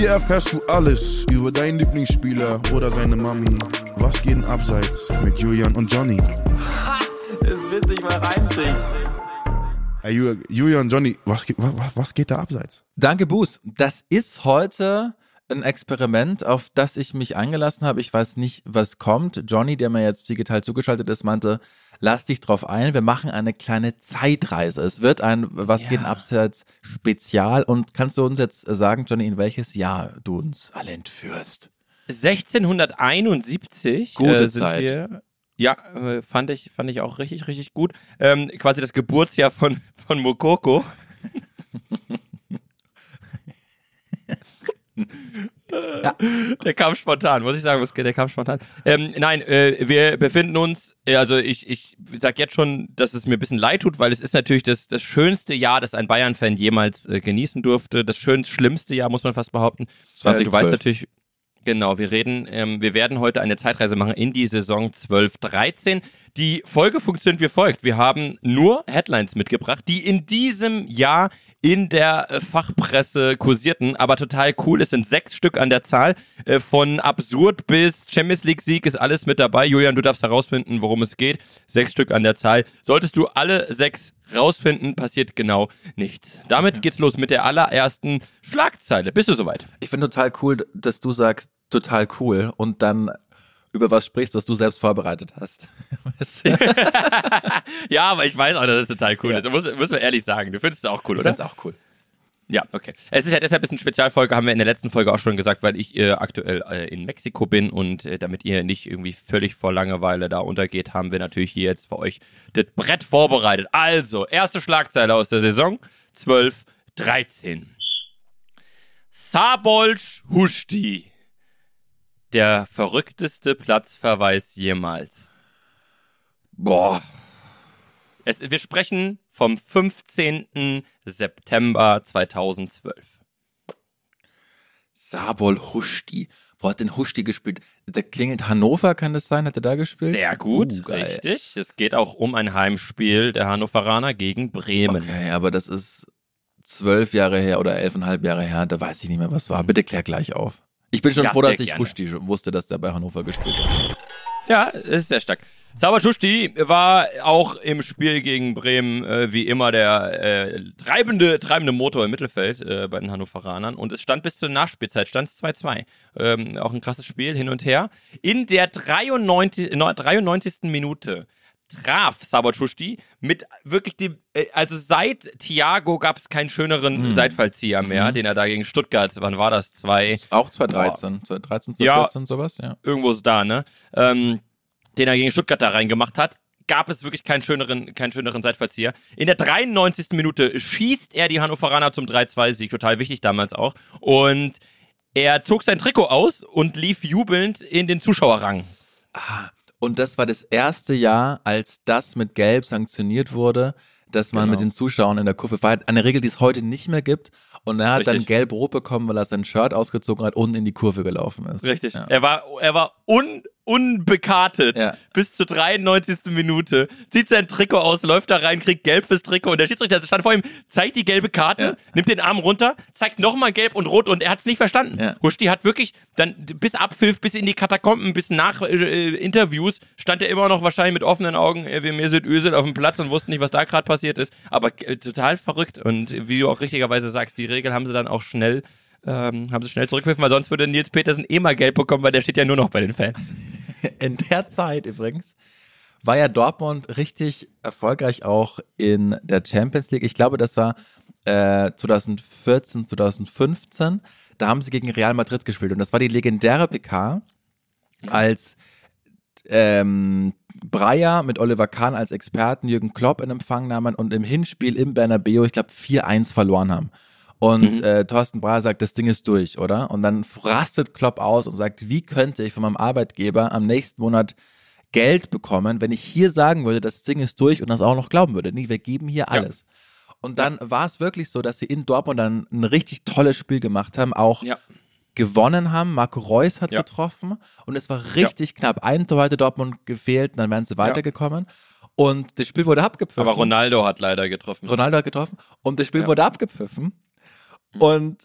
Hier erfährst du alles über deinen Lieblingsspieler oder seine Mami. Was geht denn abseits mit Julian und Johnny? Das wird sich mal reinziehen. Hey, Ju- Julian, Johnny, was, geht- wa- wa- was geht da abseits? Danke, Boos. Das ist heute ein Experiment, auf das ich mich eingelassen habe. Ich weiß nicht, was kommt. Johnny, der mir jetzt digital zugeschaltet ist, meinte, lass dich drauf ein. Wir machen eine kleine Zeitreise. Es wird ein Was geht denn abseits Spezial. Und kannst du uns jetzt sagen, Johnny, in welches Jahr du uns alle entführst? 1671 Gute äh, Zeit. wir. Ja, äh, fand ich, fand ich auch richtig, richtig gut. Ähm, quasi das Geburtsjahr von, von Mokoko. Der kam spontan, muss ich sagen, der kam spontan. Ähm, nein, äh, wir befinden uns, äh, also ich, ich sag jetzt schon, dass es mir ein bisschen leid tut, weil es ist natürlich das, das schönste Jahr, das ein Bayern-Fan jemals äh, genießen durfte. Das schönst, schlimmste Jahr, muss man fast behaupten. Äh, du 2012. weißt natürlich, Genau, wir reden, ähm, wir werden heute eine Zeitreise machen in die Saison 12-13. Die Folge funktioniert wie folgt. Wir haben nur Headlines mitgebracht, die in diesem Jahr in der äh, Fachpresse kursierten, aber total cool. Es sind sechs Stück an der Zahl. Äh, von absurd bis Champions League Sieg ist alles mit dabei. Julian, du darfst herausfinden, worum es geht. Sechs Stück an der Zahl. Solltest du alle sechs rausfinden, passiert genau nichts. Damit geht's los mit der allerersten Schlagzeile. Bist du soweit? Ich finde total cool, dass du sagst, total cool und dann über was sprichst, was du selbst vorbereitet hast. Ja, aber ich weiß auch, dass es total cool Ja. ist. Muss, muss man ehrlich sagen. Du findest es auch cool, Ich oder? finde es auch cool. Ja, okay. Es ist ja deshalb ein bisschen Spezialfolge, haben wir in der letzten Folge auch schon gesagt, weil ich äh, aktuell äh, in Mexiko bin und äh, damit ihr nicht irgendwie völlig vor Langeweile da untergeht, haben wir natürlich hier jetzt für euch das Brett vorbereitet. Also, erste Schlagzeile aus der Saison 12, 13. Sabolsch Huschti. Der verrückteste Platzverweis jemals. Boah. Es, wir sprechen vom 15. September 2012. Sabol Huschti. Wo hat denn Huschti gespielt? Da klingelt Hannover, kann das sein? Hat er da gespielt? Sehr gut, Uh, richtig. Es geht auch um ein Heimspiel der Hannoveraner gegen Bremen. Okay, aber das ist zwölf Jahre her oder elfeinhalb Jahre her. Da weiß ich nicht mehr, was war. Bitte klär gleich auf. Ich bin schon Ja, froh, dass ich gerne. Huschti wusste, dass der bei Hannover gespielt hat. Ja, ist sehr stark. Sabatschusti war auch im Spiel gegen Bremen äh, wie immer der äh, treibende, treibende Motor im Mittelfeld äh, bei den Hannoveranern. Und es stand bis zur Nachspielzeit, stand es 2-2. Ähm, auch ein krasses Spiel hin und her. In der 93, neun- 93. Minute traf Sabatschusti mit wirklich dem, äh, also seit Thiago gab es keinen schöneren Mhm. Seitfallzieher mehr, den er da gegen Stuttgart, wann war das? Zwei, Auch 2013, 2013, Ja. 2014, sowas, ja. irgendwo ist da, ne? Ähm, den er gegen Stuttgart da reingemacht hat, gab es wirklich keinen schöneren, keinen schöneren Seitfallzieher. In der 93. Minute schießt er die Hannoveraner zum 3-2-Sieg, total wichtig damals auch. Und er zog sein Trikot aus und lief jubelnd in den Zuschauerrang. Und das war das erste Jahr, als das mit Gelb sanktioniert wurde, dass man Genau. mit den Zuschauern in der Kurve feiert. Eine Regel, die es heute nicht mehr gibt. Und er hat dann Richtig. gelb-rot bekommen, weil er sein Shirt ausgezogen hat und in die Kurve gelaufen ist. Richtig. Ja. Er war, er war un, unbekartet Ja. bis zur 93. Minute, zieht sein Trikot aus, läuft da rein, kriegt gelb fürs Trikot und der Schiedsrichter stand vor ihm, zeigt die gelbe Karte, Ja. nimmt den Arm runter, zeigt nochmal gelb und rot und er hat es nicht verstanden. Ja. Huschti hat wirklich dann bis Abpfiff, bis in die Katakomben, bis nach äh, Interviews stand er immer noch wahrscheinlich mit offenen Augen, äh, wir mir sind Ösel auf dem Platz und wussten nicht, was da gerade passiert ist, aber äh, total verrückt und wie du auch richtigerweise sagst, die Regel haben sie dann auch schnell ähm, haben sie schnell zurückgepfiffen, weil sonst würde Nils Petersen eh mal Geld bekommen, weil der steht ja nur noch bei den Fans. In der Zeit übrigens war ja Dortmund richtig erfolgreich auch in der Champions League. Ich glaube, das war äh, 2014, 2015. Da haben sie gegen Real Madrid gespielt. Und das war die legendäre PK, als ähm, Breyer mit Oliver Kahn als Experten Jürgen Klopp in Empfang nahmen und im Hinspiel im Bernabeu, ich glaube, 4-1 verloren haben. Und äh, Thorsten Breyer sagt, das Ding ist durch, oder? Und dann rastet Klopp aus und sagt, wie könnte ich von meinem Arbeitgeber am nächsten Monat Geld bekommen, wenn ich hier sagen würde, das Ding ist durch und das auch noch glauben würde. Nee, wir geben hier alles. Und dann war es wirklich so, dass sie in Dortmund dann ein richtig tolles Spiel gemacht haben, auch Ja. gewonnen haben. Marco Reus hat Ja. getroffen und es war richtig knapp. Ein Tor hatte Dortmund gefehlt und dann wären sie weitergekommen. Und das Spiel wurde abgepfiffen. Aber Ronaldo hat leider getroffen. Ronaldo hat getroffen und das Spiel Ja. wurde abgepfiffen. Und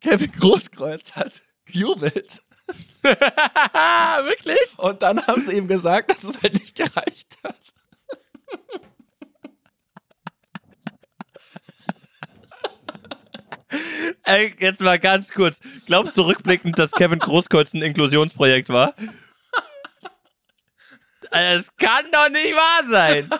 Kevin Großkreuz hat gejubelt. Wirklich? Und dann haben sie ihm gesagt, dass es halt nicht gereicht hat. Ey, jetzt mal ganz kurz. Glaubst du rückblickend, dass Kevin Großkreuz ein Inklusionsprojekt war? Es kann doch nicht wahr sein.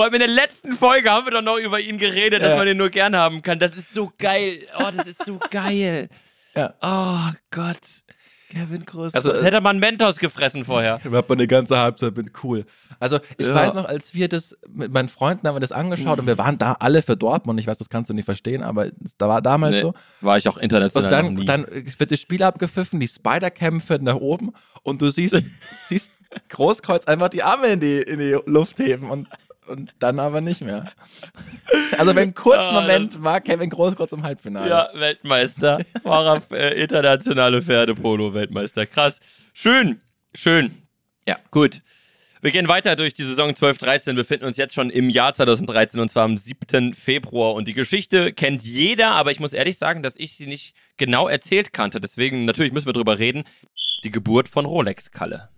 Vor allem in der letzten Folge haben wir doch noch über ihn geredet, dass man ihn nur gern haben kann. Das ist so geil. Oh, das ist so geil. Ja. Oh Gott. Kevin Großkreuz. Also, hätte man Mentos gefressen vorher. Da hat man eine ganze Halbzeit bin cool. Also ich Ja. weiß noch, als wir das mit meinen Freunden haben wir das angeschaut und wir waren da alle für Dortmund. Ich weiß, das kannst du nicht verstehen, aber da war damals Nee, so. War ich auch international Und dann, noch nie. dann wird das Spiel abgepfiffen, die Spider-Cam fährt nach oben und du siehst, siehst Großkreuz einfach die Arme in die, in die Luft heben und, und dann aber nicht mehr. Also wenn kurz Ah, Moment war Kevin Großkreuz im Halbfinale. Ja, Weltmeister. Wahrer äh, internationale Pferdepolo-Weltmeister. Krass. Schön. Schön. Ja. Gut. Wir gehen weiter durch die Saison 12-13, befinden uns jetzt schon im Jahr 2013 und zwar am 7. Februar. Und die Geschichte kennt jeder, aber ich muss ehrlich sagen, dass ich sie nicht genau erzählt kannte. Deswegen, natürlich müssen wir drüber reden. Die Geburt von Rolex Kalle.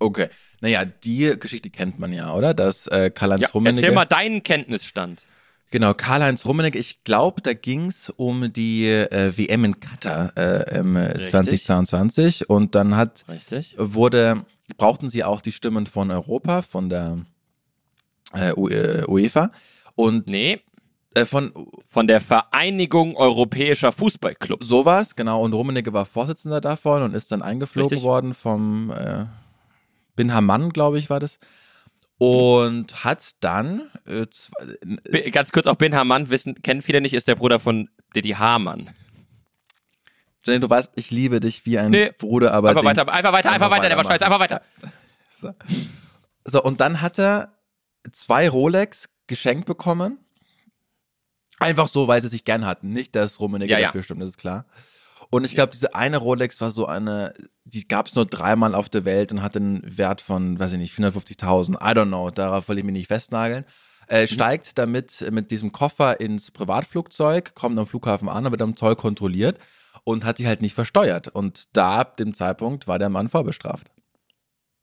Okay. Naja, die Geschichte kennt man ja, oder? Dass äh, Karl-Heinz Ja, Rummenigge... erzähl mal deinen Kenntnisstand. Genau, Karl-Heinz Rummenigge, ich glaube, da ging es um die äh, WM in Katar äh, im äh, Richtig. 2022 und dann hat Richtig. wurde brauchten sie auch die Stimmen von Europa, von der äh, äh, UEFA und Nee, äh, von von der Vereinigung Europäischer Fußballclubs. sowas, genau, und Rummenigge war Vorsitzender davon und ist dann eingeflogen Richtig. worden vom äh, Bin Hamann, glaube ich, war das. Und hat dann äh, B- Ganz kurz auch Ben Hamann, wissen, kennen viele nicht, ist der Bruder von Didi Hamann. Jenny, du weißt, ich liebe dich wie ein Nee, Bruder, aber Einfach weiter, einfach weiter, einfach weiter, der war scheiße, einfach weiter. So. so, und dann hat er zwei Rolex geschenkt bekommen. Einfach so, weil sie sich gern hatten. Nicht, dass Rummenigge Ja, ja. dafür stimmt, das ist klar. Und ich glaube, diese eine Rolex war so eine, die gab es nur dreimal auf der Welt und hatte einen Wert von, weiß ich nicht, 450.000. I don't know, darauf will ich mich nicht festnageln. Äh, steigt damit mit diesem Koffer ins Privatflugzeug, kommt am Flughafen an, wird am Zoll kontrolliert und hat sich halt nicht versteuert. Und da, ab dem Zeitpunkt, war der Mann vorbestraft.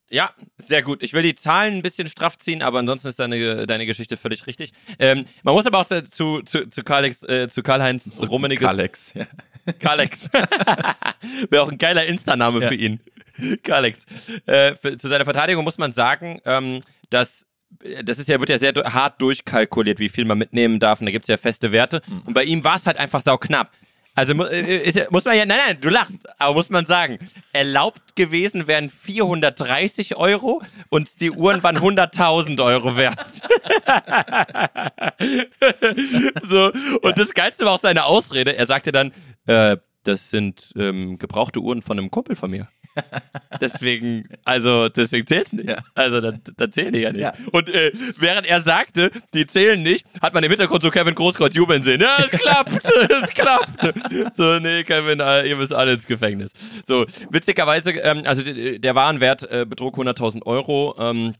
Ja, sehr gut. Ich will die Zahlen ein bisschen straff ziehen, aber ansonsten ist deine, deine Geschichte völlig richtig. Ähm, man muss aber auch zu, zu, zu, Karl-Heinz äh, zu Karl-Heinz Rummenigges Alex. Ja. Kalex. Wäre auch ein geiler Insta-Name Ja. für ihn. Kalex. Äh, für, zu seiner Verteidigung muss man sagen, ähm, dass das ist ja, wird ja sehr hart durchkalkuliert, wie viel man mitnehmen darf. Und da gibt es ja feste Werte. Und bei ihm war es halt einfach sauknapp. Also mu- äh, ist, muss man ja, nein, nein, du lachst, aber muss man sagen, erlaubt gewesen wären 430 Euro und die Uhren waren 100.000 Euro wert. so, und das Geilste war auch seine Ausrede. Er sagte dann, äh, das sind ähm, gebrauchte Uhren von einem Kumpel von mir. Deswegen, also deswegen zählt's nicht. Ja. Also da, da zählen die ja nicht. Ja. Und äh, während er sagte, die zählen nicht, hat man im Hintergrund so Kevin Großkreuz jubeln sehen. Ja, es klappt, es klappt. So, nee, Kevin, äh, ihr müsst alle ins Gefängnis. So, witzigerweise, ähm, also der Warenwert äh, betrug 100.000 Euro. Ähm,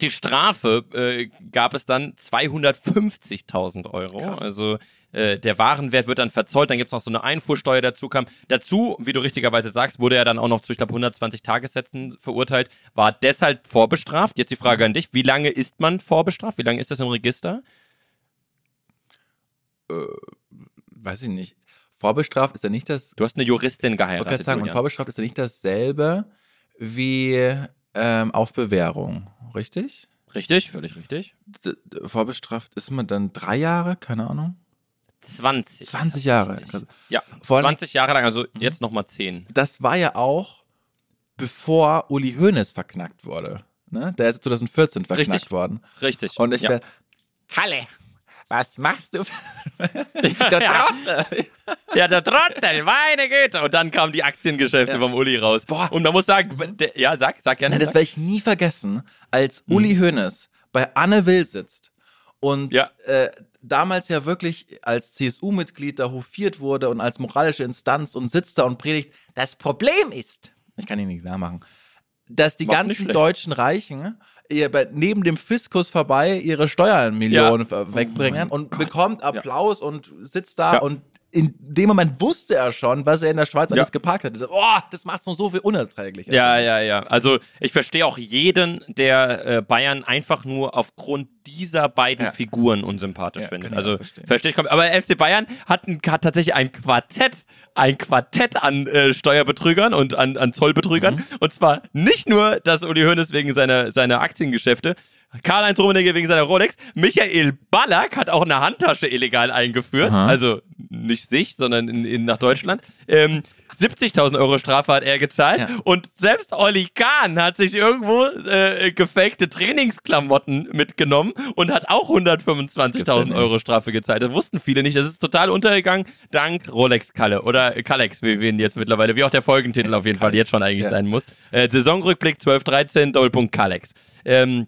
die Strafe äh, gab es dann 250.000 Euro. Krass. Also äh, der Warenwert wird dann verzollt, dann gibt es noch so eine Einfuhrsteuer dazu kam. Dazu, wie du richtigerweise sagst, wurde er dann auch noch zu, ich glaube, 120 Tagessätzen verurteilt, war deshalb vorbestraft. Jetzt die Frage an dich, wie lange ist man vorbestraft? Wie lange ist das im Register? weiß ich nicht. Vorbestraft ist ja nicht das. Du hast eine Juristin Ich geheiratet. gerade sagen, und vorbestraft ist ja nicht dasselbe wie ähm, auf Bewährung, richtig? Richtig, völlig richtig. D vorbestraft ist man dann drei Jahre, keine Ahnung. 20. 20 Jahre. Richtig. Ja, Vor allem- 20 Jahre lang, also jetzt nochmal 10. Das war ja auch bevor Uli Hoeneß verknackt wurde. Ne? Der ist 2014 verknackt Richtig. worden. Richtig. Und ich ja. wär, Kalle, was machst du? der Trottel. Ja, der Trottel, meine Güte. Und dann kamen die Aktiengeschäfte Ja. vom Uli raus. Boah. Und man muss sagen, der, ja, sag, sag gerne. Das werde ich nie vergessen, als Uli Hoeneß bei Anne Will sitzt und Ja. äh, damals ja wirklich als CSU-Mitglied da hofiert wurde und als moralische Instanz und sitzt da und predigt. Das Problem ist, ich kann ihn nicht klar machen, dass die Mach's ganzen deutschen Reichen ihr bei, neben dem Fiskus vorbei ihre Steuermillionen äh, wegbringen und bekommt Applaus und sitzt da Ja. und in dem Moment wusste er schon, was er in der Schweiz Ja. alles geparkt hat. Oh, das macht es noch so viel unerträglicher. Ja, ja, ja. Also ich verstehe auch jeden, der äh, Bayern einfach nur aufgrund dieser beiden Ja. Figuren unsympathisch Ja, findet. Also verstehe ich komplett. Aber FC Bayern hat, ein, hat tatsächlich ein Quartett, ein Quartett an äh, Steuerbetrügern und an, an Zollbetrügern. Mhm. Und zwar nicht nur, dass Uli Hoeneß wegen seiner, seiner Aktiengeschäfte, Karl-Heinz Rummenigge wegen seiner Rolex, Michael Ballack hat auch eine Handtasche illegal eingeführt. Aha. Also nicht sich, sondern in, in, nach Deutschland. Ähm, 70.000 Euro Strafe hat er gezahlt. Ja. Und selbst Olli Kahn hat sich irgendwo äh, gefakte Trainingsklamotten mitgenommen und hat auch gibt's ja 125.000 nicht. Euro Strafe gezahlt. Das wussten viele nicht. Das ist total untergegangen, dank Rolex Kalle oder Kalex, wie wir ihn jetzt mittlerweile, wie auch der Folgentitel auf jeden Fall Kalex, jetzt schon eigentlich ja. sein muss. Äh, Saisonrückblick 12-13, Doppelpunkt Kalex. Ähm,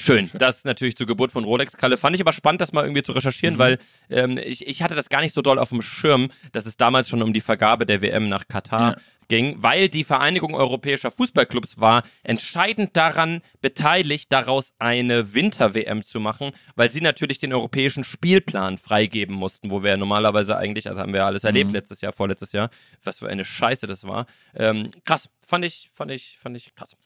Schön. Das natürlich zur Geburt von Rolex Kalle. Fand ich aber spannend, das mal irgendwie zu recherchieren, Mhm. weil ähm, ich, ich hatte das gar nicht so doll auf dem Schirm, dass es damals schon um die Vergabe der WM nach Katar Ja. ging, weil die Vereinigung europäischer Fußballclubs war entscheidend daran beteiligt, daraus eine Winter-WM zu machen, weil sie natürlich den europäischen Spielplan freigeben mussten, wo wir ja normalerweise eigentlich, also haben wir ja alles erlebt Mhm. letztes Jahr, vorletztes Jahr, was für eine Scheiße das war. Ähm, krass, fand ich, fand ich, fand ich krass.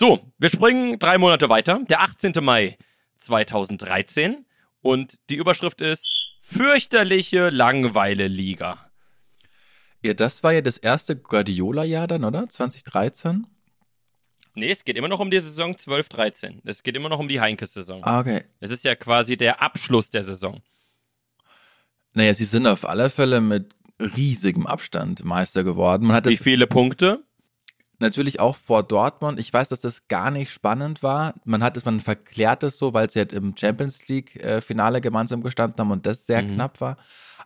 So, wir springen drei Monate weiter, der 18. Mai 2013 und die Überschrift ist fürchterliche Langweile-Liga. Ja, das war ja das erste Guardiola-Jahr dann, oder? 2013? Nee, es geht immer noch um die Saison 12-13. Es geht immer noch um die Heinkes-Saison. Ah, okay. Es ist ja quasi der Abschluss der Saison. Naja, sie sind auf alle Fälle mit riesigem Abstand Meister geworden. Man hat Wie viele Punkte? Natürlich auch vor Dortmund. Ich weiß, dass das gar nicht spannend war. Man hat es, man verklärt es so, weil sie halt im Champions League-Finale gemeinsam gestanden haben und das sehr Mhm. knapp war.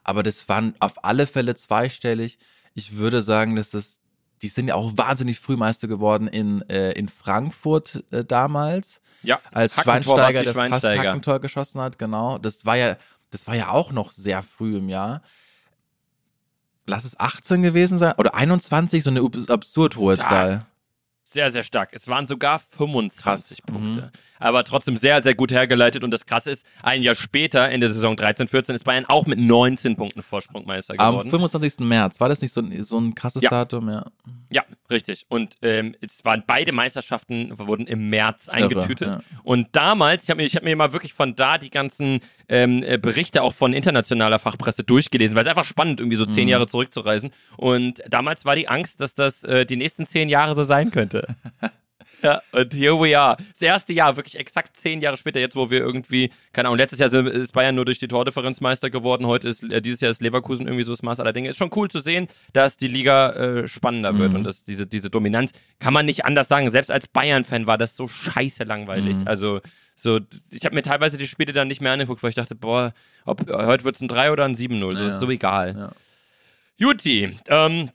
Aber das waren auf alle Fälle zweistellig. Ich würde sagen, dass das, die sind ja auch wahnsinnig früh Meister geworden in, äh, in Frankfurt äh, damals, Ja, als Schweinsteiger das Schweinsteiger. Hackentor geschossen hat, genau. Das war ja, das war ja auch noch sehr früh im Jahr. Lass es 18 gewesen sein oder 21, so eine ab- absurd hohe Stark. Zahl. Sehr, sehr stark. Es waren sogar 25 Krass. Mhm. Aber trotzdem sehr, sehr gut hergeleitet. Und das Krasse ist, ein Jahr später, in der Saison 13-14, ist Bayern auch mit 19 Punkten Vorsprung Meister Am geworden. 25. März, war das nicht so ein, so ein krasses Ja. Datum? Ja. Ja, richtig. Und ähm, es waren beide Meisterschaften wurden im März Irre, eingetütet. ja. Und damals, ich habe mir, ich hab mir mal wirklich von da die ganzen ähm, äh, Berichte auch von internationaler Fachpresse durchgelesen, weil es einfach spannend irgendwie so Mhm. zehn Jahre zurückzureisen. Und damals war die Angst, dass das äh, die nächsten zehn Jahre so sein könnte. Ja, und here we are. Das erste Jahr, wirklich exakt zehn Jahre später, jetzt wo wir irgendwie, keine Ahnung, letztes Jahr ist Bayern nur durch die Tordifferenz Meister geworden, heute ist, äh, dieses Jahr ist Leverkusen irgendwie so das Maß aller Dinge. Ist schon cool zu sehen, dass die Liga äh, spannender wird Mhm. und dass diese, diese Dominanz, kann man nicht anders sagen. Selbst als Bayern-Fan war das so scheiße langweilig. Mhm. Also, so, ich habe mir teilweise die Spiele dann nicht mehr angeguckt, weil ich dachte, boah, ob, heute wird es ein 3 oder ein 7-0, so Ja. ist so egal. Ja. Juti, ähm,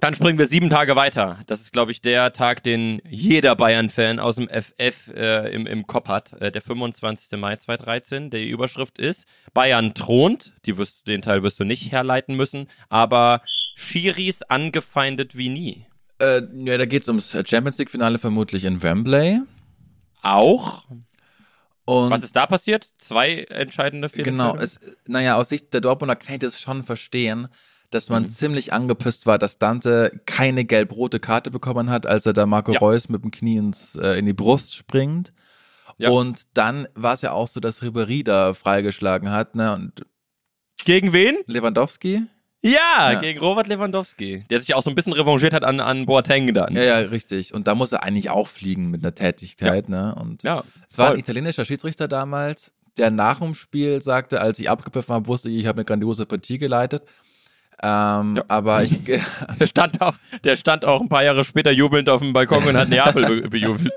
dann springen wir sieben Tage weiter. Das ist, glaube ich, der Tag, den jeder Bayern-Fan aus dem FF äh, im, im Kopf hat. Äh, der 25. Mai 2013. Die Überschrift ist: Bayern thront. Die wirst, den Teil wirst du nicht herleiten müssen. Aber Schiris angefeindet wie nie. Äh, ja, da geht es ums Champions League-Finale vermutlich in Wembley. Auch. Und Was ist da passiert? Zwei entscheidende genau, Fehlentscheidungen? es, naja, aus Sicht der Dortmunder kann ich das schon verstehen, dass man Mhm. ziemlich angepisst war, dass Dante keine gelb-rote Karte bekommen hat, als er da Marco Ja. Reus mit dem Knie ins, äh, in die Brust springt. Ja. Und dann war es ja auch so, dass Ribéry da freigeschlagen hat, ne? Und Gegen wen? Lewandowski? Ja, Ja. gegen Robert Lewandowski. Der sich auch so ein bisschen revanchiert hat an, an Boateng dann. Ja, ja, richtig. Und da muss er eigentlich auch fliegen mit einer Tätigkeit, ne? Und Ja, es war ein italienischer Schiedsrichter damals, der nach dem Spiel sagte, als ich abgepfiffen habe, wusste ich, ich habe eine grandiose Partie geleitet. Ähm, Ja. Aber ich, Der stand, auch, der stand auch ein paar Jahre später jubelnd auf dem Balkon und hat Neapel be bejubelt.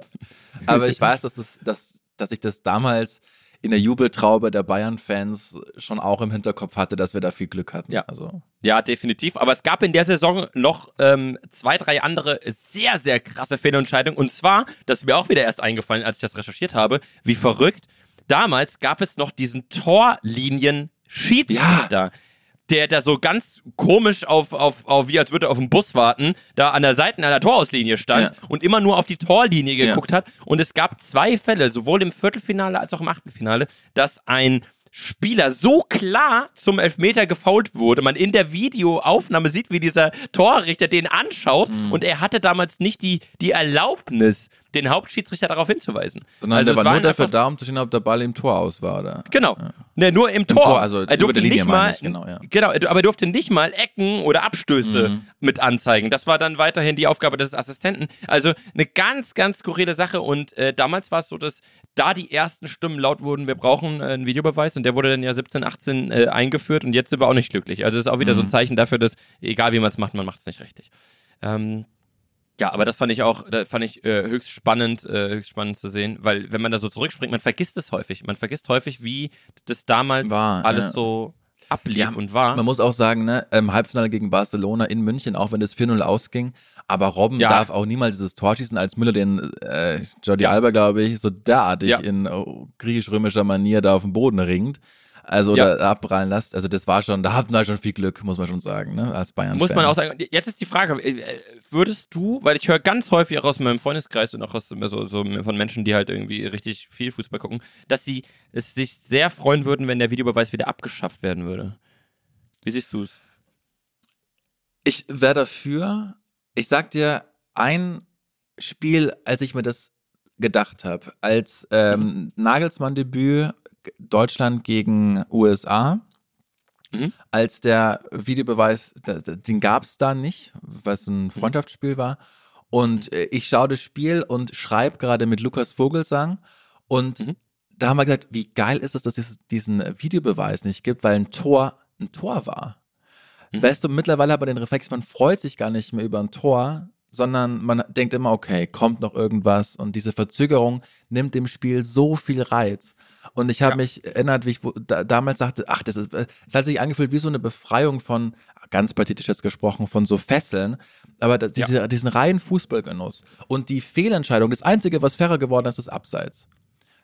aber ich weiß, dass, das, dass, dass ich das damals in der Jubeltraube der Bayern-Fans schon auch im Hinterkopf hatte, dass wir da viel Glück hatten. Ja. Also, Ja, definitiv. Aber es gab in der Saison noch ähm, zwei, drei andere sehr, sehr krasse Fehlentscheidungen. Und zwar, das ist mir auch wieder erst eingefallen, als ich das recherchiert habe, wie verrückt. Damals gab es noch diesen Torlinien-Schiedsrichter. Der da so ganz komisch auf, auf, auf, wie als würde er auf den Bus warten, da an der Seite einer Torauslinie stand Ja. und immer nur auf die Torlinie Ja. geguckt hat. Und es gab zwei Fälle, sowohl im Viertelfinale als auch im Achtelfinale, dass ein Spieler so klar zum Elfmeter gefault wurde. Man in der Videoaufnahme sieht, wie dieser Torrichter den anschaut Mhm. und er hatte damals nicht die, die Erlaubnis, den Hauptschiedsrichter darauf hinzuweisen. Sondern also der war nur dafür da, um zu sehen, ob der Ball im Tor aus war. Oder? Genau. Ne, nur im Tor. Tor, also er durfte nicht mal, ich, genau, ja. genau, aber er durfte nicht mal Ecken oder Abstöße Mhm. mit anzeigen. Das war dann weiterhin die Aufgabe des Assistenten. Also eine ganz, ganz skurrile Sache. Und äh, damals war es so, dass da die ersten Stimmen laut wurden, wir brauchen äh, einen Videobeweis. Und der wurde dann ja 17, 18 äh, eingeführt. Und jetzt sind wir auch nicht glücklich. Also es ist auch wieder so ein Mhm. Zeichen dafür, dass egal wie man es macht, man macht es nicht richtig. Ähm, ja, aber das fand ich auch, das fand ich äh, höchst spannend, äh, höchst spannend zu sehen, weil wenn man da so zurückspringt, man vergisst es häufig. Man vergisst häufig, wie das damals War, alles ja. so ablief Ja, und war. Man muss auch sagen, ne, im Halbfinale gegen Barcelona in München, auch wenn das 4-0 ausging, aber Robben Ja. darf auch niemals dieses Tor schießen, als Müller den äh, Jordi Ja. Alba, glaube ich, so derartig Ja. in oh, griechisch-römischer Manier da auf dem Boden ringt. Also Ja. oder abprallen lässt. Also das war schon, da hatten wir schon viel Glück, muss man schon sagen, ne? Als Bayern. Muss man auch sagen, jetzt ist die Frage, äh, würdest du, weil ich höre ganz häufig auch aus meinem Freundeskreis und auch aus so, so von Menschen, die halt irgendwie richtig viel Fußball gucken, dass sie es sich sehr freuen würden, wenn der Videobeweis wieder abgeschafft werden würde. Wie siehst du es? Ich wäre dafür. Ich sag dir, ein Spiel, als ich mir das gedacht habe, als ähm, Nagelsmann-Debüt Deutschland gegen USA, Mhm. als der Videobeweis, den gab es da nicht, weil es ein Freundschaftsspiel war. Und äh, ich schaue das Spiel und schreibe gerade mit Lukas Vogelsang und Mhm. da haben wir gesagt, wie geil ist es, dass es diesen Videobeweis nicht gibt, weil ein Tor ein Tor war. Mhm. Weißt du, mittlerweile hat man den Reflex, man freut sich gar nicht mehr über ein Tor, sondern man denkt immer, okay, kommt noch irgendwas und diese Verzögerung nimmt dem Spiel so viel Reiz. Und ich habe Ja. mich erinnert, wie ich da, damals sagte, ach, das ist, es hat sich angefühlt wie so eine Befreiung von, ganz pathetisch jetzt gesprochen, von so Fesseln, aber da, Ja. diese, diesen reinen Fußballgenuss und die Fehlentscheidung, das Einzige, was fairer geworden ist, ist Abseits.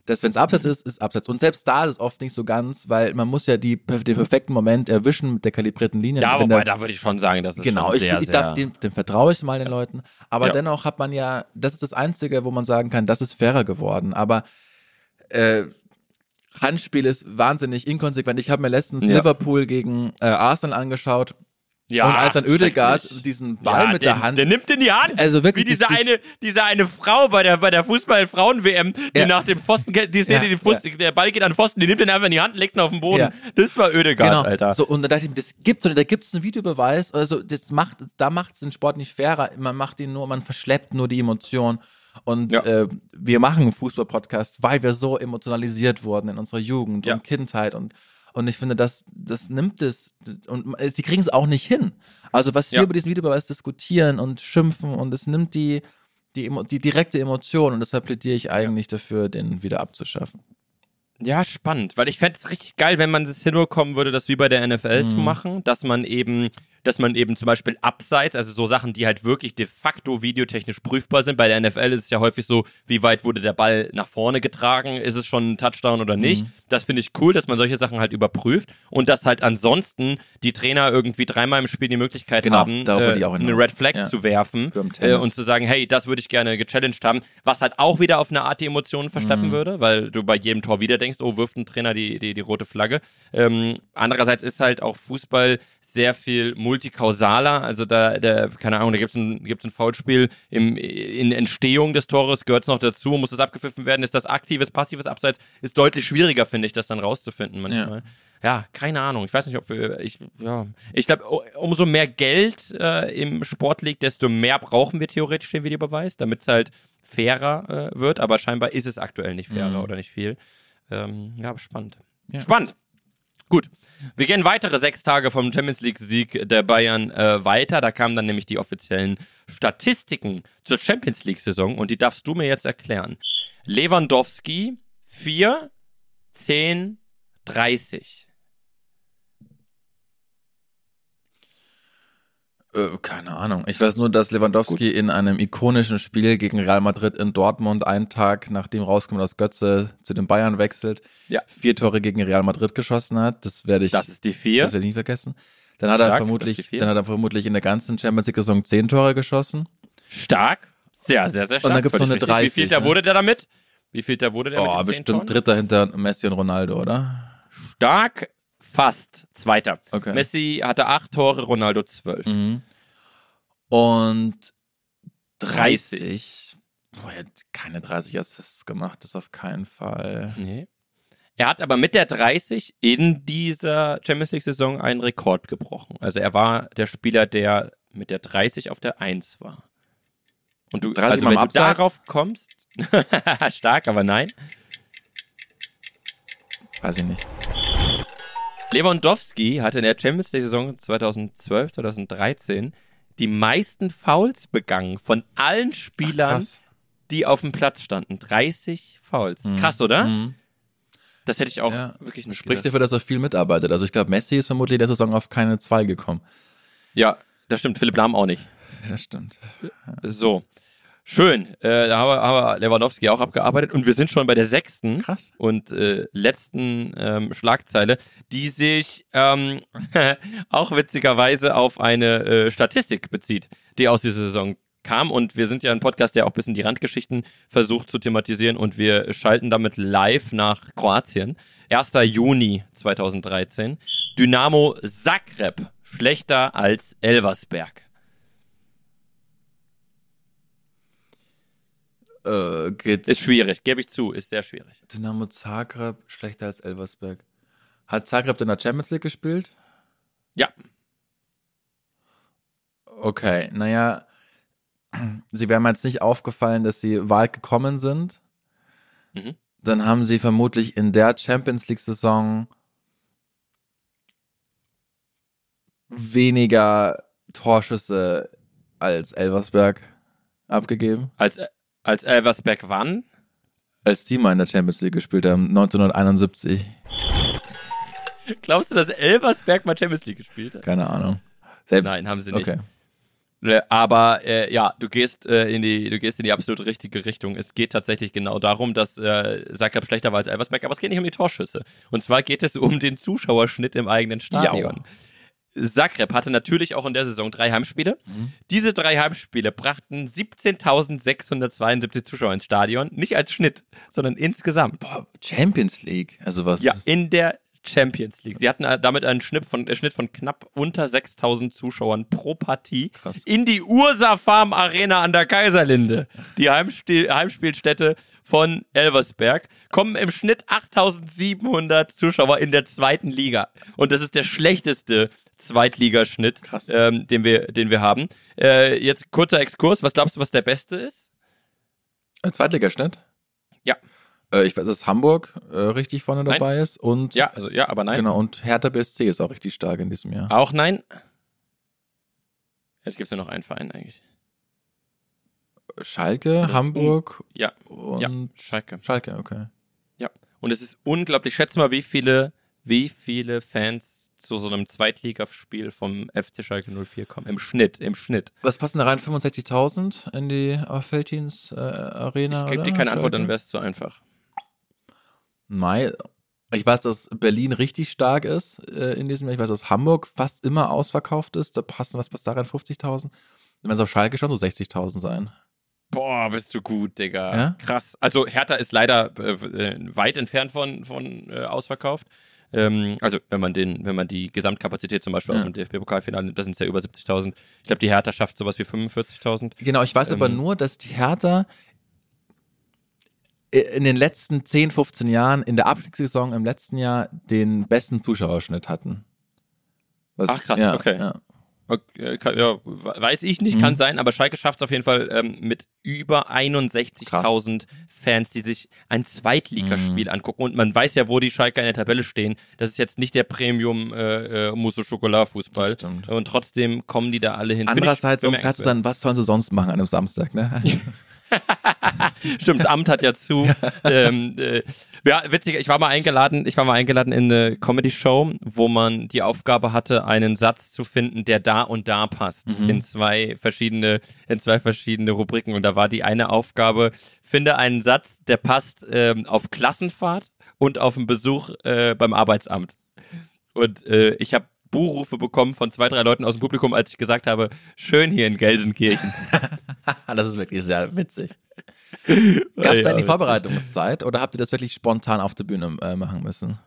Das, wenn es Abseits Mhm. ist, ist Abseits. Und selbst da ist es oft nicht so ganz, weil man muss ja die, den perfekten Moment erwischen mit der kalibrierten Linie. Ja, wobei, der- da würde ich schon sagen, dass es Genau, ich, sehr, ich darf, dem, dem vertraue ich mal den Leuten. Aber Ja. dennoch hat man ja, das ist das Einzige, wo man sagen kann, das ist fairer geworden. Aber äh, Handspiel ist wahnsinnig inkonsequent. Ich habe mir letztens Ja. Liverpool gegen äh, Arsenal angeschaut ja, und als dann schrecklich. diesen Ball ja, mit der, der Hand. Der nimmt in die Hand. Also wirklich, Wie diese das- eine, diese eine Frau bei der, bei der Fußball-Frauen-WM, die Ja. nach dem Pfosten, die Szene, Ja, die Pfosten, der Ball geht an den Pfosten, die nimmt den einfach in die Hand, legt ihn auf den Boden. Das war Ödegaard, Genau. Alter. So, und da dachte ich mir, das gibt's und da gibt's einen Videobeweis. Also, das macht, da macht es den Sport nicht fairer. Man macht ihn nur, man verschleppt nur die Emotion. Und Ja. äh, wir machen einen Fußball-Podcast, weil wir so emotionalisiert wurden in unserer Jugend Ja. und Kindheit. Und, und ich finde, das, das nimmt es. Und sie kriegen es auch nicht hin. Also, was wir Ja. über diesen Videobeweis diskutieren und schimpfen und es nimmt die, die, die direkte Emotion. Und deshalb plädiere ich eigentlich dafür, den wieder abzuschaffen. Ja, spannend, weil ich fände es richtig geil, wenn man es hinbekommen würde, das wie bei der NFL zu Mhm. machen, dass man eben, dass man eben zum Beispiel abseits, also so Sachen, die halt wirklich de facto videotechnisch prüfbar sind. Bei der NFL ist es ja häufig so, wie weit wurde der Ball nach vorne getragen, ist es schon ein Touchdown oder nicht. Mhm. Das finde ich cool, dass man solche Sachen halt überprüft und dass halt ansonsten die Trainer irgendwie dreimal im Spiel die Möglichkeit Genau, haben, äh, eine. Red Flag Ja. zu werfen äh, und zu sagen, hey, das würde ich gerne gechallenged haben, was halt auch wieder auf eine Art die Emotionen versteppen Mhm. würde, weil du bei jedem Tor wieder denkst, oh, wirft ein Trainer die, die, die rote Flagge. Ähm, andererseits ist halt auch Fußball sehr viel multikausaler, also da, da keine Ahnung, da gibt es ein, gibt's ein Foulspiel im, in Entstehung des Tores, gehört es noch dazu, muss es abgepfiffen werden, ist das aktives, passives Abseits, ist deutlich schwieriger, finde ich, das dann rauszufinden manchmal. Ja. keine Ahnung. Ich weiß nicht, ob wir, ich, ja, ich glaube, umso mehr Geld äh, im Sport liegt, desto mehr brauchen wir theoretisch den Videobeweis, damit es halt fairer äh, wird. Aber scheinbar ist es aktuell nicht fairer Mhm. oder nicht viel. Ähm, ja, aber spannend. Ja. Spannend. Gut. Wir gehen weitere sechs Tage vom Champions League-Sieg der Bayern äh, weiter. Da kamen dann nämlich die offiziellen Statistiken zur Champions League-Saison und die darfst du mir jetzt erklären. Lewandowski 4, 10, 30. Äh, keine Ahnung. Ich weiß nur, dass Lewandowski in einem ikonischen Spiel gegen Real Madrid in Dortmund einen Tag nachdem rauskommt, dass Götze zu den Bayern wechselt, Ja. vier Tore gegen Real Madrid geschossen hat. Das werde ich, Das ist die 4. das werde ich nie vergessen. Dann hat er Stark, vermutlich, die vier. dann hat er vermutlich in der ganzen Champions League Saison zehn Tore geschossen. Stark. Sehr, sehr, sehr stark. dann gibt's noch Völlig eine richtig. Wie viel 30, da ne? wurde der damit? Wie viel da wurde der Oh, mit bestimmt? Dritter hinter Messi und Ronaldo, oder? stark, fast Zweiter. Okay. Messi hatte acht Tore, Ronaldo zwölf. Mhm. Und 30. 30. Boah, er hat keine 30 Assists gemacht, das auf keinen Fall. Nee. Er hat aber mit der 30 in dieser Champions League-Saison einen Rekord gebrochen. Also er war der Spieler, der mit der 30 auf der 1 war. Und du, 30 also wenn du Abseits? darauf kommst, stark, aber nein. Weiß ich nicht. Lewandowski hatte in der Champions League-Saison 2012, 2013 die meisten Fouls begangen von allen Spielern, Krass. die auf dem Platz standen. 30 Fouls. Krass, oder? Mhm. Das hätte ich auch Ja. wirklich nicht Spricht dafür, dass er viel mitarbeitet. Also ich glaube, Messi ist vermutlich der Saison auf keine 2 gekommen. Ja, das stimmt. Philipp Lahm auch nicht. Das stimmt. So. Schön. Äh, da haben wir, haben wir Lewandowski auch abgearbeitet und wir sind schon bei der sechsten Krass. und äh, letzten ähm, Schlagzeile, die sich ähm, auch witzigerweise auf eine äh, Statistik bezieht, die aus dieser Saison kam. Und wir sind ja ein Podcast, der auch ein bisschen die Randgeschichten versucht zu thematisieren und wir schalten damit live nach Kroatien. 1. Juni 2013. Dynamo Zagreb schlechter als Elversberg. Äh, geht's Ist schwierig, gebe ich zu, ist sehr schwierig. Dynamo Zagreb schlechter als Elversberg. Hat Zagreb in der Champions League gespielt? Ja, Okay, naja, sie wären mir jetzt nicht aufgefallen, dass sie weit gekommen sind. Mhm. Dann haben sie vermutlich in der Champions League-Saison weniger Torschüsse als Elversberg abgegeben, als, als Elversberg wann? als die mal in der Champions League gespielt haben, 1971. Glaubst du, dass Elversberg mal Champions League gespielt hat? Keine Ahnung. Selbst, Nein, haben sie nicht. Okay. Äh, Aber äh, ja, du gehst, äh, in die, du gehst in die absolut richtige Richtung. Es geht tatsächlich genau darum, dass äh, Zagreb schlechter war als Elversberg, aber es geht nicht um die Torschüsse. Und zwar geht es um den Zuschauerschnitt im eigenen Stadion. Zagreb hatte natürlich auch in der Saison drei Heimspiele. Mhm. Diese drei Heimspiele brachten 17.672 Zuschauer ins Stadion. Nicht als Schnitt, sondern insgesamt. Boah, Champions League. Also was? Ja, in der Champions League. Sie hatten äh, damit einen Schnitt von, äh, Schnitt von knapp unter 6000 Zuschauern pro Partie Krass. in die Ursa Farm Arena an der Kaiserlinde, die Heimspiel, Heimspielstätte von Elversberg, kommen im Schnitt 8700 Zuschauer in der zweiten Liga. Und das ist der schlechteste Zweitligaschnitt, Krass. ähm, den, wir, den wir haben. Äh, jetzt kurzer Exkurs. Was glaubst du, was der beste ist? Äh, Zweitligaschnitt? Ja. Äh, ich weiß, dass Hamburg äh, richtig vorne Nein. dabei ist und Ja, also ja, aber nein. genau und Hertha BSC ist auch richtig stark in diesem Jahr. Auch nein. Jetzt gibt es nur noch einen Verein eigentlich. Schalke, Hamburg Ja, und ja, Schalke. Schalke, okay. Ja. Und es ist unglaublich. Schätz mal, wie viele, wie viele Fans zu so einem Zweitligaspiel vom FC Schalke 04 kommen. Im Schnitt, im Schnitt. Was passen da rein? 65.000 in die äh, Feldins äh, Arena? Ich gebe dir keine Antwort, dann es zu einfach. Mai. Ich weiß, dass Berlin richtig stark ist äh, in diesem Jahr. Ich weiß, dass Hamburg fast immer ausverkauft ist. Da passen, was passt da rein? 50.000? Dann werden es auf Schalke schon so 60.000 sein. Boah, bist du gut, Digga. Ja? Krass. Also Hertha ist leider äh, äh, weit entfernt von, von äh, ausverkauft. Ähm, also wenn man den, wenn man die Gesamtkapazität zum Beispiel Ja. aus dem DFB-Pokalfinale nimmt, das sind ja über 70.000. Ich glaube, die Hertha schafft sowas wie 45.000. Genau, ich weiß aber Ähm. nur, dass die Hertha i- in den letzten 10, 15 Jahren, in der Abstiegssaison im letzten Jahr, den besten Zuschauerschnitt hatten. Was- Ach, krass, ja, okay. Ja. Okay, kann, ja, weiß ich nicht, kann sein, aber Schalke schafft es auf jeden Fall ähm, mit über 61.000 Fans, die sich ein Zweitligaspiel angucken. Und man weiß ja, wo die Schalke in der Tabelle stehen. Das ist jetzt nicht der Premium äh, äh, Mousse Chocolat Fußball. Stimmt. Und trotzdem kommen die da alle hin. Andererseits, um fair zu sein, was sollen sie sonst machen an einem Samstag, ne? Stimmt, das Amt hat ja zu. ähm, äh, ja, witzig, ich war mal eingeladen, ich war mal eingeladen in eine Comedy-Show, wo man die Aufgabe hatte, einen Satz zu finden, der da und da passt. Mhm. In zwei verschiedene, in zwei verschiedene Rubriken. Und da war die eine Aufgabe, finde einen Satz, der passt ähm, auf Klassenfahrt und auf einen Besuch äh, beim Arbeitsamt. Und äh, ich habe Buhrufe bekommen von zwei, drei Leuten aus dem Publikum, als ich gesagt habe, schön hier in Gelsenkirchen. das ist wirklich sehr witzig. Gab es Ja, da die. Vorbereitungszeit oder habt ihr das wirklich spontan auf der Bühne äh, machen müssen?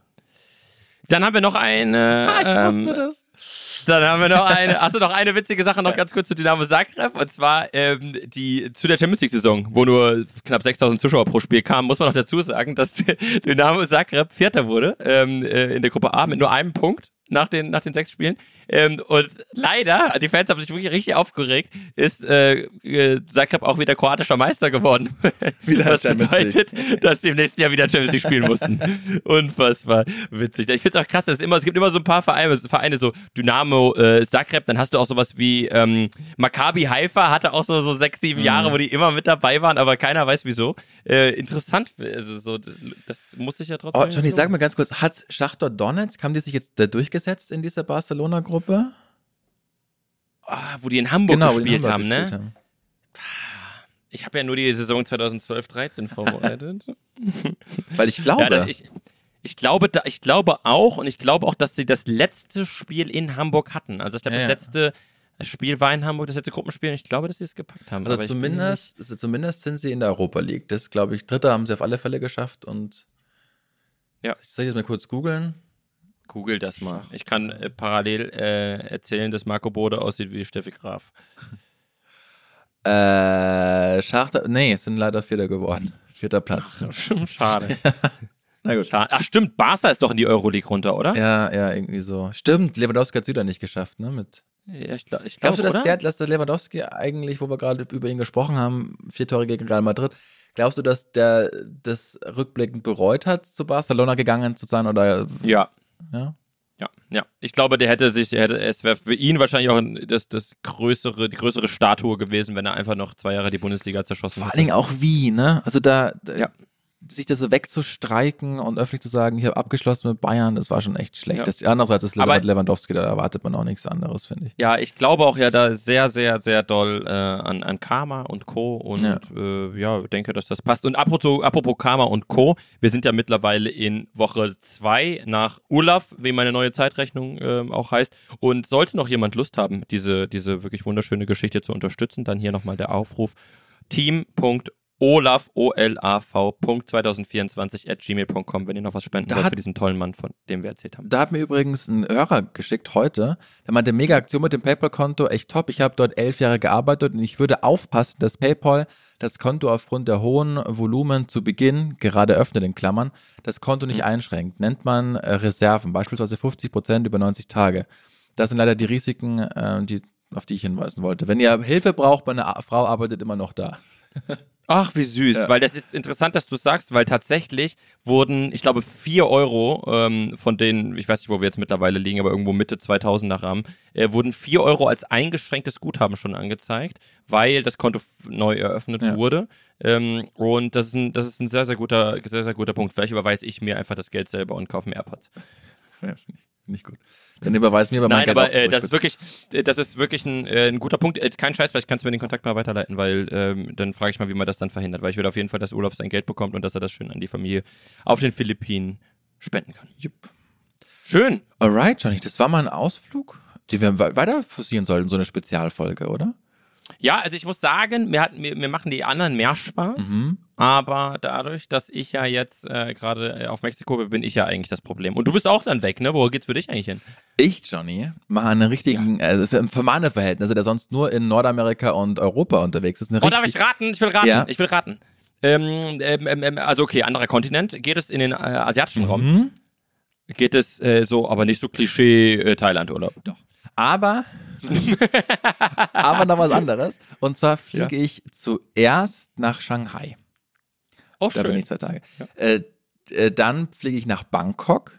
Dann haben wir noch eine. Ah, ich ähm, wusste das. Dann haben wir noch eine, also noch eine witzige Sache noch ganz kurz zu Dynamo Zagreb und zwar ähm, die zu der Champions League Saison, wo nur knapp 6000 Zuschauer pro Spiel kamen, muss man noch dazu sagen, dass Dynamo Zagreb Vierter wurde ähm, äh, in der Gruppe A mit nur einem Punkt nach den, nach den sechs Spielen. Ähm, und leider, die Fans haben sich wirklich richtig aufgeregt, ist äh, äh, Zagreb auch wieder kroatischer Meister geworden. Wieder das bedeutet, dass sie im nächsten Jahr wieder Champions League spielen mussten. Unfassbar witzig. Ich finde es auch krass, dass es immer, es gibt immer so ein paar Vereine, Vereine so Dynamo äh, Zagreb, dann hast du auch sowas wie ähm, Maccabi Haifa, hatte auch so, so sechs, sieben Jahre, wo die immer mit dabei waren, aber keiner weiß wieso. Äh, interessant, also so, das, das muss ich ja trotzdem. Oh, Johnny, sag mal ganz kurz, hat Schachtor Donetsk, haben die sich jetzt da durchgesetzt in dieser Barcelona-Gruppe? Ah, wo die in Hamburg Genau, die in gespielt Hamburg haben, gespielt ne? Ich habe ja nur die Saison 2012-13 vorbereitet. Weil ich glaube, Ja, ich, ich, glaube, da, ich glaube auch und ich glaube auch, dass sie das letzte Spiel in Hamburg hatten. Also ich glaube, Ja, das letzte Spiel war in Hamburg, das letzte Gruppenspiel und ich glaube, dass sie es gepackt haben. also zumindest, also zumindest sind sie in der Europa League. Das glaube ich, Dritter haben sie auf alle Fälle geschafft und Ja. soll ich das mal kurz googeln? Google das mal. Ich kann äh, parallel äh, erzählen, dass Marco Bode aussieht wie Steffi Graf. Äh, Schachter, nee, es sind leider Vierter geworden. Vierter Platz. Schade. Na gut. Schade. Ach stimmt, Barca ist doch in die Euroleague runter, oder? Ja, ja, irgendwie so. Stimmt, Lewandowski hat es wieder nicht geschafft, ne? Mit Ja, ich glaube, ich Glaubst glaub, du, dass oder? der, dass der Lewandowski eigentlich, wo wir gerade über ihn gesprochen haben, vier Tore gegen Real Madrid, glaubst du, dass der das rückblickend bereut hat, zu Barcelona gegangen zu sein? Oder Ja, ja? Ja, ja. Ich glaube, der hätte sich, er hätte, es wäre für ihn wahrscheinlich auch das, das größere, die größere Statue gewesen, wenn er einfach noch zwei Jahre die Bundesliga zerschossen Vor allen hätte. Dingen auch wie, ne? Also da, da Ja. Sich das so wegzustreiken und öffentlich zu sagen, ich habe abgeschlossen mit Bayern, das war schon echt schlecht. Ja. Das, andererseits ist Aber- Lewandowski, da erwartet man auch nichts anderes, finde ich. Ja, ich glaube auch ja da sehr, sehr, sehr doll äh, an, an Karma und Co. Und Ja. Äh, ja, denke, dass das passt. Und apropos, apropos Karma und Co., wir sind ja mittlerweile in Woche zwei nach Urlaub, wie meine neue Zeitrechnung ähm, auch heißt. Und sollte noch jemand Lust haben, diese, diese wirklich wunderschöne Geschichte zu unterstützen, dann hier nochmal der Aufruf. Team.olaf, O-L-A-V.2024 at gmail.com, wenn ihr noch was spenden Da wollt hat- für diesen tollen Mann, von dem wir erzählt haben. Da hat mir übrigens ein Hörer geschickt heute, der meinte, mega Aktion mit dem PayPal-Konto, echt top. Ich habe dort elf Jahre gearbeitet und ich würde aufpassen, dass PayPal das Konto aufgrund der hohen Volumen zu Beginn, gerade öffnet in Klammern, das Konto nicht einschränkt. Nennt man äh, Reserven, beispielsweise 50 Prozent über 90 Tage. Das sind leider die Risiken, äh, die, auf die ich hinweisen wollte. Wenn ihr Hilfe braucht, meine Frau arbeitet immer noch da. Ach, wie süß, Ja. weil das ist interessant, dass du sagst, weil tatsächlich wurden, ich glaube, 4 Euro ähm, von denen, ich weiß nicht, wo wir jetzt mittlerweile liegen, aber irgendwo Mitte 2000er Rahmen, äh, wurden 4 Euro als eingeschränktes Guthaben schon angezeigt, weil das Konto neu eröffnet Ja. wurde. Ähm, und das ist, ein, das ist ein sehr, sehr guter, sehr, sehr guter Punkt. Vielleicht überweise ich mir einfach das Geld selber und kaufe mir AirPods. Ja, nicht gut. Dann überweis mir aber mein Nein, Geld aber äh, zurück, das ist wirklich, äh, das ist wirklich ein, äh, ein guter Punkt. Kein Scheiß, vielleicht kannst du mir den Kontakt mal weiterleiten, weil ähm, dann frage ich mal, wie man das dann verhindert. Weil ich will auf jeden Fall, dass Olaf sein Geld bekommt und dass er das schön an die Familie auf den Philippinen spenden kann. Jupp. Schön. Alright, Johnny, das war mal ein Ausflug, die wir we- weiter forcieren sollten, so eine Spezialfolge, oder? Ja, also ich muss sagen, mir, hat, mir, mir machen die anderen mehr Spaß. Mhm. Aber dadurch, dass ich ja jetzt äh, gerade äh, auf Mexiko bin, bin ich ja eigentlich das Problem. Und du bist auch dann weg, ne? Wo geht's für dich eigentlich hin? Ich, Johnny, mache einen richtigen, also für, für meine Verhältnisse, der sonst nur in Nordamerika und Europa unterwegs ist. Eine Oh, darf ich raten? Ich will raten. Ja. Ich will raten. Ähm, ähm, ähm, also okay, anderer Kontinent. Geht es in den äh, asiatischen Raum? Mhm. Geht es äh, so, aber nicht so Klischee äh, Thailand-Urlaub. Doch. Aber, aber noch was anderes. Und zwar fliege ich zuerst nach Shanghai. Oh, Da bin schön. ich zwei Tage. Äh, äh, dann fliege ich nach Bangkok.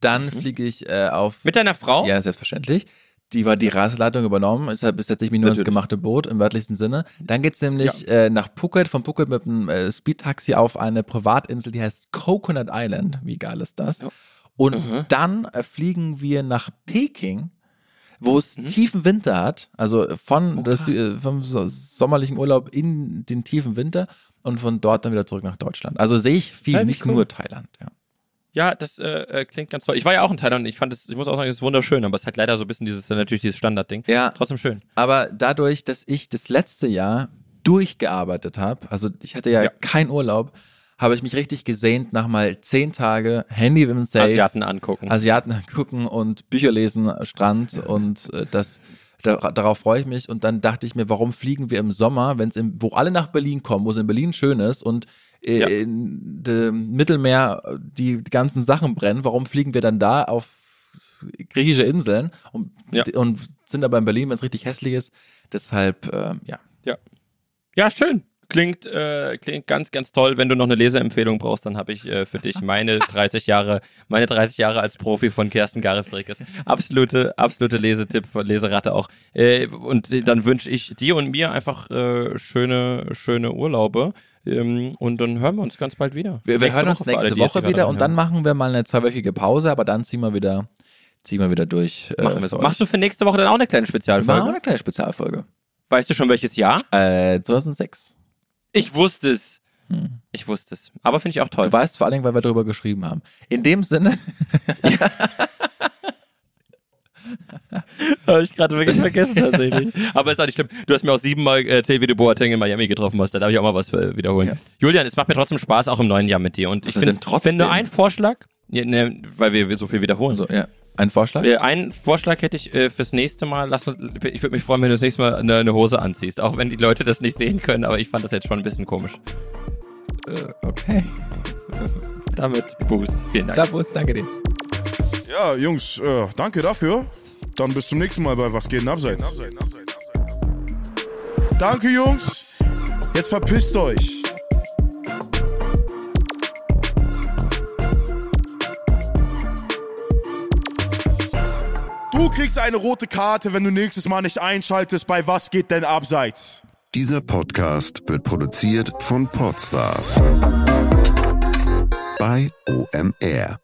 Dann Mhm. fliege ich äh, auf Mit deiner Frau? Ja, selbstverständlich. Die war die Reiseleitung übernommen, deshalb setze ich mich nur ins gemachte Boot im wörtlichsten Sinne. Dann geht's nämlich äh, nach Phuket, von Phuket mit einem äh, Speedtaxi auf eine Privatinsel, die heißt Coconut Island. Wie geil ist das? Ja. Und Mhm. dann äh, fliegen wir nach Peking, wo es Mhm. tiefen Winter hat, also von Oh, das, äh, vom so sommerlichen Urlaub in den tiefen Winter und von dort dann wieder zurück nach Deutschland. Also sehe ich viel, Ja, nicht cool. nur Thailand. Ja. Ja, das äh, äh, klingt ganz toll. Ich war ja auch in Thailand und ich fand es, ich muss auch sagen, es ist wunderschön, aber es hat leider so ein bisschen dieses, natürlich dieses Standardding. ja, Trotzdem schön. Aber dadurch, dass ich das letzte Jahr durchgearbeitet habe, also ich hatte ja, Ja. keinen Urlaub, habe ich mich richtig gesehnt nach mal zehn Tage Handy im Safe. Asiaten angucken. Asiaten angucken und Bücher lesen, Strand und äh, das da, darauf freue ich mich. Und dann dachte ich mir, warum fliegen wir im Sommer, wenn es wo alle nach Berlin kommen, wo es in Berlin schön ist und äh, ja. in dem Mittelmeer die, die ganzen Sachen brennen, warum fliegen wir dann da auf griechische Inseln und, ja. und sind aber in Berlin, wenn es richtig hässlich ist. Deshalb, äh, ja. Ja. Ja, schön. Klingt, äh, klingt ganz, ganz toll. Wenn du noch eine Leseempfehlung brauchst, dann habe ich äh, für dich meine 30 Jahre, meine 30 Jahre als Profi von Kersten Garefrekes. Absolute, absolute Lesetipp, Leseratte auch. Äh, und dann wünsche ich dir und mir einfach äh, schöne, schöne Urlaube. Ähm, und dann hören wir uns ganz bald wieder. Wir, wir hören uns nächste alle, Woche wieder und dann machen wir mal eine zweiwöchige Pause, aber dann ziehen wir wieder, ziehen wir wieder durch. Äh, machen wir. Machst du für nächste Woche dann auch eine kleine Spezialfolge? Wir machen auch eine kleine Spezialfolge. Weißt du schon welches Jahr? Äh, 2006. Ich wusste es. Hm. Ich wusste es. Aber finde ich auch toll. Du weißt vor allem, weil wir darüber geschrieben haben. In dem Sinne. Habe ich gerade wirklich vergessen tatsächlich. Aber ist auch nicht schlimm. Du hast mir auch siebenmal äh, TV de Boateng in Miami getroffen, musst. da darf ich auch mal was äh, wiederholen. Ja. Julian, es macht mir trotzdem Spaß, auch im neuen Jahr mit dir. Und ich finde, wenn nur ein Vorschlag, ja, ne, weil wir so viel wiederholen. So, ja. Ein Vorschlag? Äh, einen Vorschlag hätte ich äh, fürs nächste Mal. Lass uns, ich würde mich freuen, wenn du das nächste Mal eine, eine, Hose anziehst. Auch wenn die Leute das nicht sehen können, aber ich fand das jetzt schon ein bisschen komisch. Äh, okay. Damit, Boost. Vielen Dank. Klar, Boost, danke dir. Ja, Jungs, äh, danke dafür. Dann bis zum nächsten Mal bei Was geht denn abseits? Danke, Jungs. Jetzt verpisst euch. Du kriegst eine rote Karte, wenn du nächstes Mal nicht einschaltest bei Was geht denn abseits? Dieser Podcast wird produziert von Podstars bei OMR.